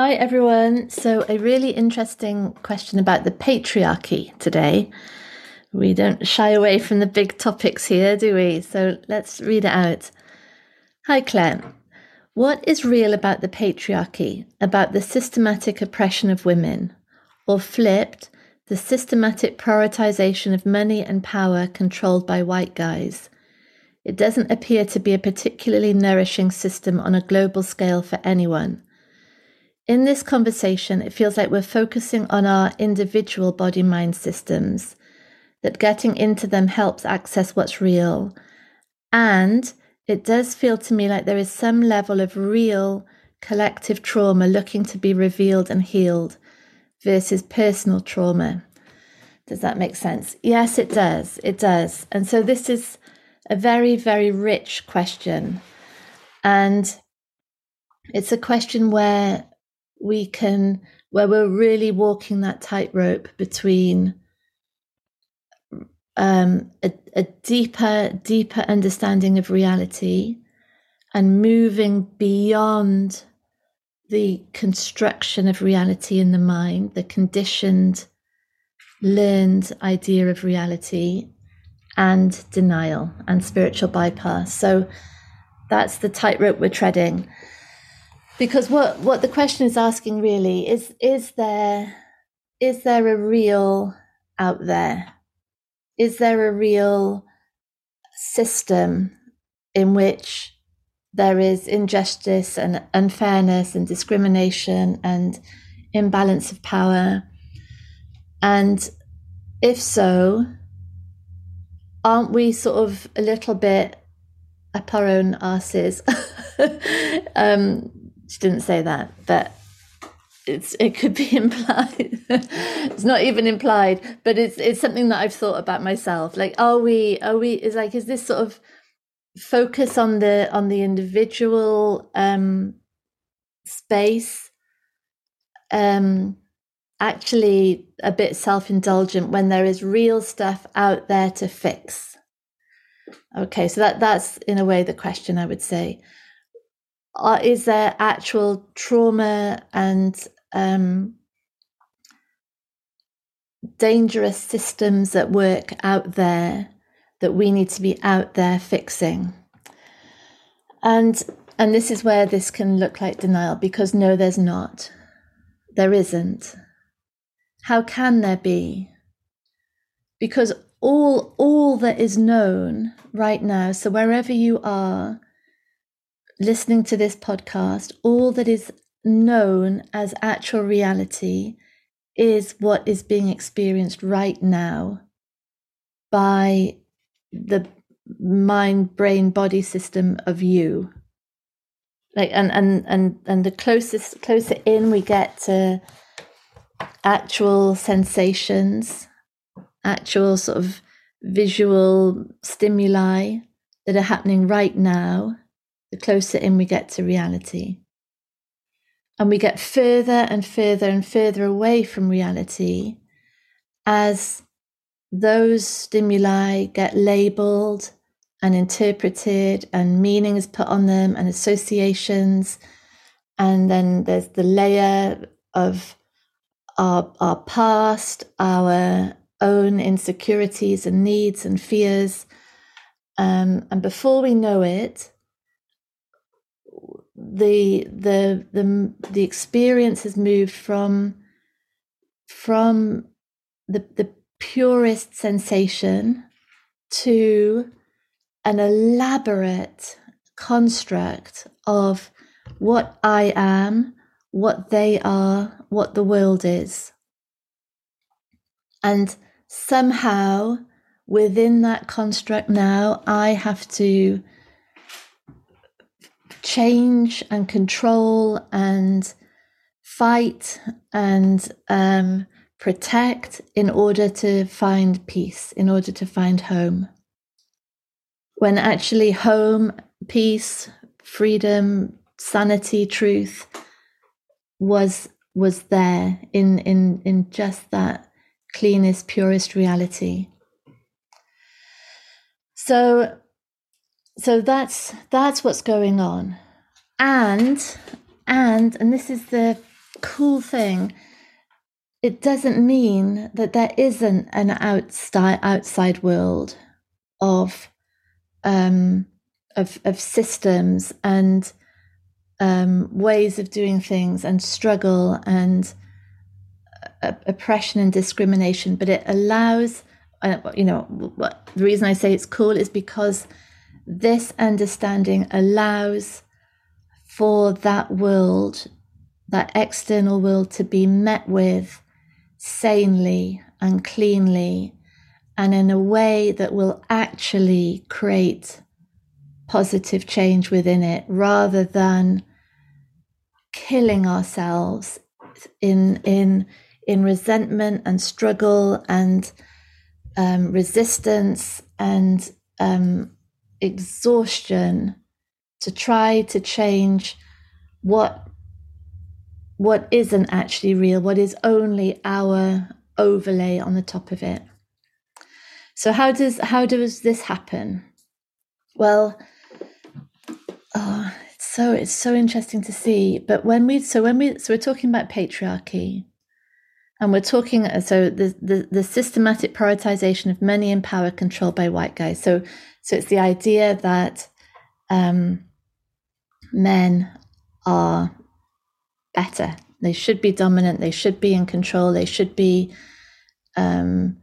Hi, everyone. So, a really interesting question about the patriarchy today. We don't shy away from the big topics here, do we? So, let's read it out. Hi, Claire. What is real about the patriarchy, about the systematic oppression of women? Or flipped, the systematic prioritization of money and power controlled by white guys? It doesn't appear to be a particularly nourishing system on a global scale for anyone. In this conversation, it feels like we're focusing on our individual body mind systems, that getting into them helps access what's real. And it does feel to me like there is some level of real collective trauma looking to be revealed and healed versus personal trauma. Does that make sense? Yes, it does. It does. And so this is a very, very rich question. And it's a question where we can where we're really walking that tightrope between um, a, a deeper, deeper understanding of reality and moving beyond the construction of reality in the mind, the conditioned, learned idea of reality, and denial and spiritual bypass. So that's the tightrope we're treading because what what the question is asking really is is there is there a real out there? Is there a real system in which there is injustice and unfairness and discrimination and imbalance of power? And if so aren't we sort of a little bit up our own asses um, she didn't say that, but it's it could be implied. it's not even implied, but it's it's something that I've thought about myself. Like, are we are we is like is this sort of focus on the on the individual um space um actually a bit self-indulgent when there is real stuff out there to fix okay so that that's in a way the question i would say uh, is there actual trauma and um, dangerous systems at work out there that we need to be out there fixing? And and this is where this can look like denial because no there's not. There isn't. How can there be? Because all all that is known right now so wherever you are listening to this podcast, all that is known as actual reality is what is being experienced right now by the mind brain body system of you. Like and and and and the closest closer in we get to actual sensations actual sort of visual stimuli that are happening right now the closer in we get to reality. And we get further and further and further away from reality as those stimuli get labeled and interpreted, and meaning is put on them, and associations. And then there's the layer of our, our past, our own insecurities and needs and fears. Um, and before we know it, the the the the experience has moved from from the the purest sensation to an elaborate construct of what I am, what they are, what the world is. And somehow within that construct now, I have to change and control and fight and um, protect in order to find peace, in order to find home. When actually, home, peace, freedom, sanity, truth was was there in in in just that cleanest purest reality so so that's that's what's going on and and and this is the cool thing. It doesn't mean that there isn't an outside outside world of um, of of systems and um, ways of doing things and struggle and uh, oppression and discrimination, but it allows, uh, you know, the reason I say it's cool is because this understanding allows for that world, that external world, to be met with sanely and cleanly and in a way that will actually create positive change within it rather than killing ourselves in in in resentment and struggle and um, resistance and um, exhaustion to try to change what what isn't actually real, what is only our overlay on the top of it. So how does how does this happen? Well, oh, it's so it's so interesting to see. But when we so when we so we're talking about patriarchy, and we're talking so the the, the systematic prioritization of money and power controlled by white guys. So so it's the idea that um, men are better. They should be dominant. They should be in control. They should be um,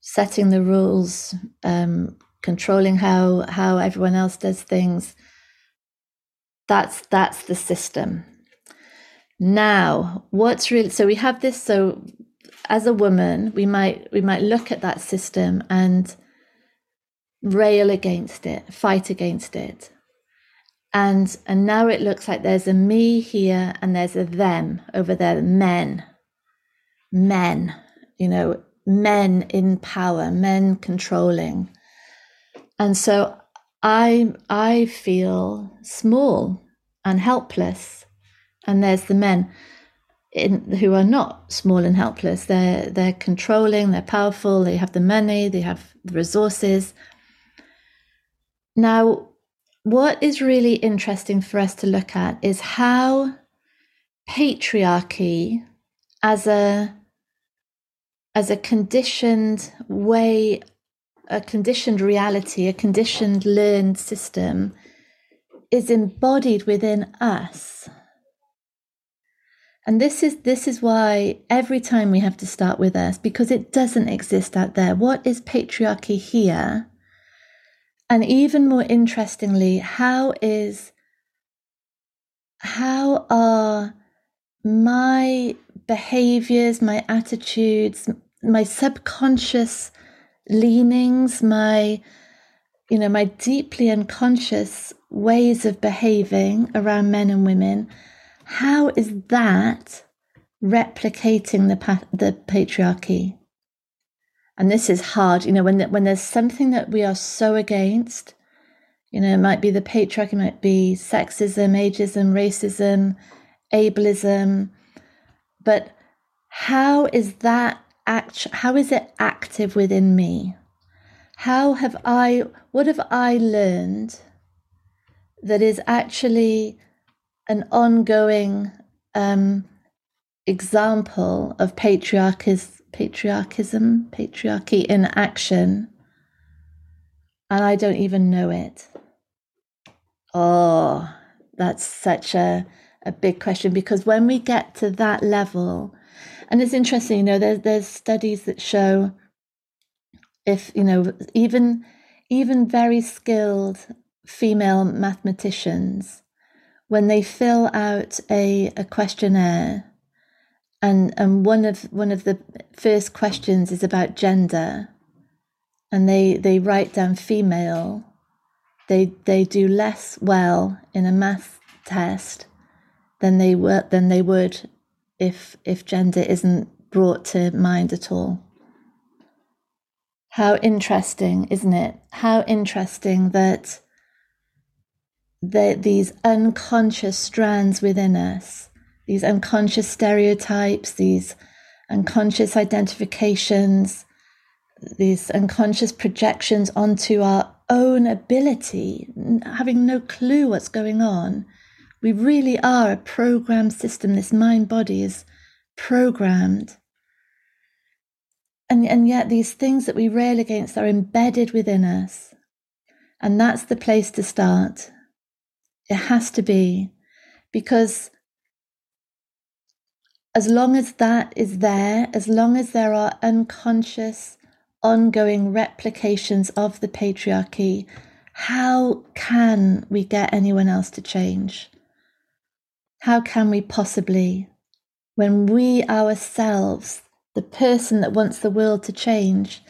setting the rules, um, controlling how how everyone else does things. That's that's the system. Now, what's really so we have this. So as a woman, we might we might look at that system and rail against it, fight against it. And and now it looks like there's a me here and there's a them over there men. Men you know men in power men controlling. And so i i feel small and helpless and there's the men in, who are not small and helpless. They're they're controlling they're powerful they have the money they have the resources. Now what is really interesting for us to look at is how patriarchy as a as a conditioned way a conditioned reality a conditioned learned system is embodied within us and this is this is why every time we have to start with us because it doesn't exist out there. What is patriarchy here? And even more interestingly, how is how are my behaviors, my attitudes, my subconscious leanings, my you know, my deeply unconscious ways of behaving around men and women, how is that replicating the the patriarchy? and this is hard you know when when there's something that we are so against you know it might be the patriarchy it might be sexism ageism racism ableism but how is that act how is it active within me how have i what have i learned that is actually an ongoing um, example of patriarchism patriarchism, patriarchy in action, and I don't even know it. Oh, that's such a, a big question because when we get to that level, and it's interesting, you know, there's there's studies that show if, you know, even even very skilled female mathematicians, when they fill out a, a questionnaire, and and one of one of the first questions is about gender and they they write down female. They they do less well in a math test than they were than they would if if gender isn't brought to mind at all. How interesting isn't it? How interesting that that these unconscious strands within us these unconscious stereotypes, these unconscious identifications, these unconscious projections onto our own ability, having no clue what's going on. We really are a programmed system. This mind body is programmed. And, and yet, these things that we rail against are embedded within us. And that's the place to start. It has to be. Because as long as that is there, as long as there are unconscious, ongoing replications of the patriarchy, how can we get anyone else to change? How can we possibly, when we ourselves, the person that wants the world to change,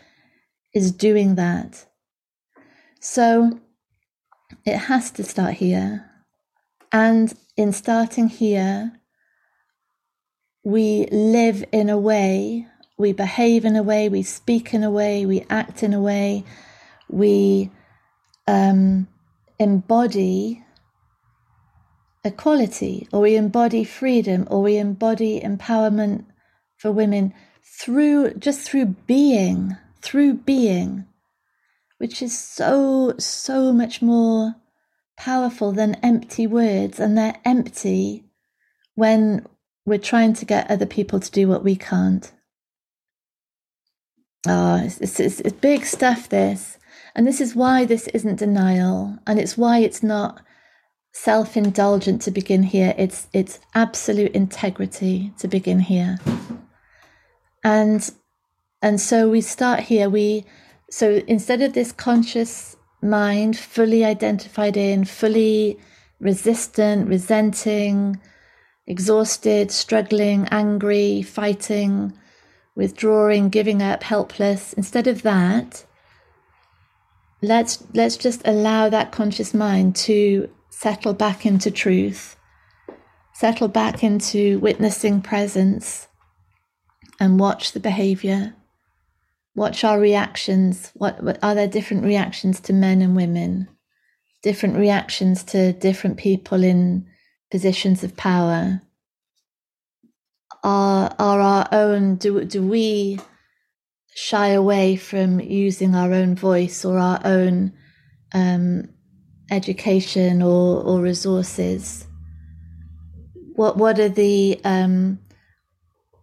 is doing that? So it has to start here. And in starting here, we live in a way, we behave in a way, we speak in a way, we act in a way, we um, embody equality, or we embody freedom, or we embody empowerment for women through just through being, through being, which is so, so much more powerful than empty words. And they're empty when we're trying to get other people to do what we can't. Oh, it's, it's, it's, big stuff, this. And this is why this isn't denial. And it's why it's not self indulgent to begin here. It's, it's absolute integrity to begin here. And, and so we start here. We, so instead of this conscious mind, fully identified in, fully resistant, resenting, exhausted, struggling, angry, fighting, withdrawing, giving up, helpless. Instead of that, let's let's just allow that conscious mind to settle back into truth, settle back into witnessing presence and watch the behavior. Watch our reactions. What, what are there different reactions to men and women? Different reactions to different people in positions of power are are our own do do we shy away from using our own voice or our own um, education or or resources what what are the um,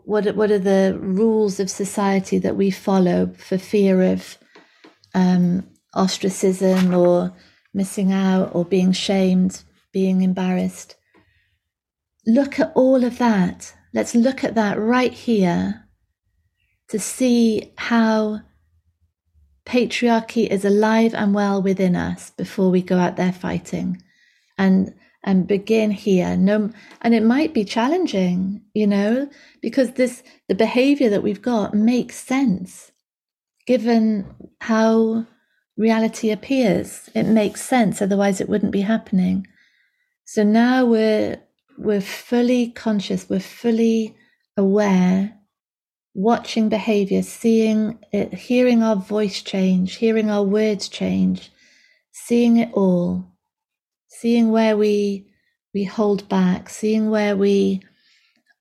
what what are the rules of society that we follow for fear of um, ostracism or missing out or being shamed being embarrassed look at all of that. Let's look at that right here to see how patriarchy is alive and well within us before we go out there fighting and and begin here. No and it might be challenging you know because this the behavior that we've got makes sense. Given how reality appears it makes sense otherwise it wouldn't be happening. So now we're we're fully conscious, we're fully aware, watching behavior, seeing it, hearing our voice change, hearing our words change, seeing it all, seeing where we we hold back, seeing where we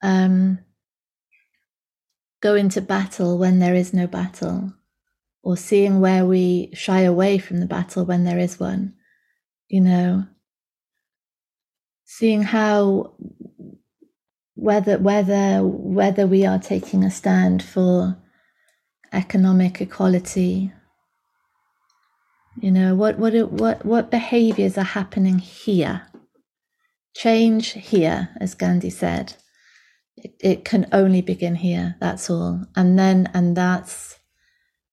um, go into battle when there is no battle, or seeing where we shy away from the battle when there is one. You know, seeing how whether whether whether we are taking a stand for economic equality you know what what what what behaviors are happening here? Change here as gandhi said. It, it can only begin here that's all. And then and that's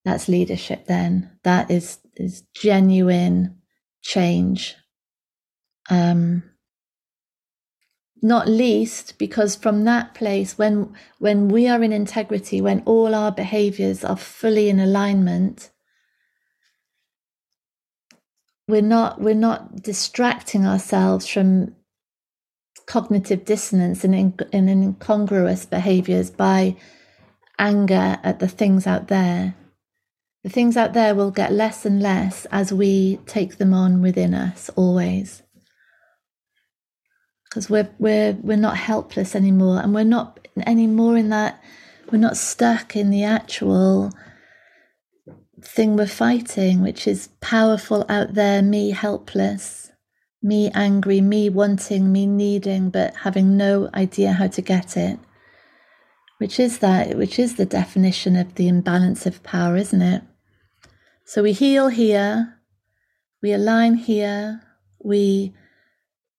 that's leadership then. That is is genuine change. Um not least because from that place when when we are in integrity when all our behaviors are fully in alignment we're not we're not distracting ourselves from cognitive dissonance and, in, and incongruous behaviors by anger at the things out there. The things out there will get less and less as we take them on within us always. Because we're we're we're not helpless anymore and we're not anymore in that we're not stuck in the actual thing we're fighting which is powerful out there me helpless me angry, me wanting, me needing, but having no idea how to get it. Which is that, which is the definition of the imbalance of power, isn't it? So we heal here, we align here, we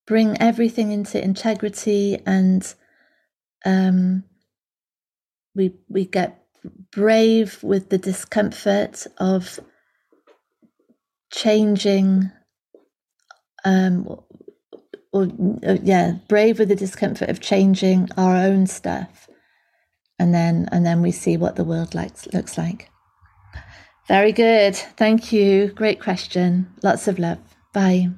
bring everything into integrity and um, we we get brave with the discomfort of changing um, or, or yeah brave with the discomfort of changing our own stuff. And then and then we see what the world likes looks like. Very good. Thank you. Great question. Lots of love. Bye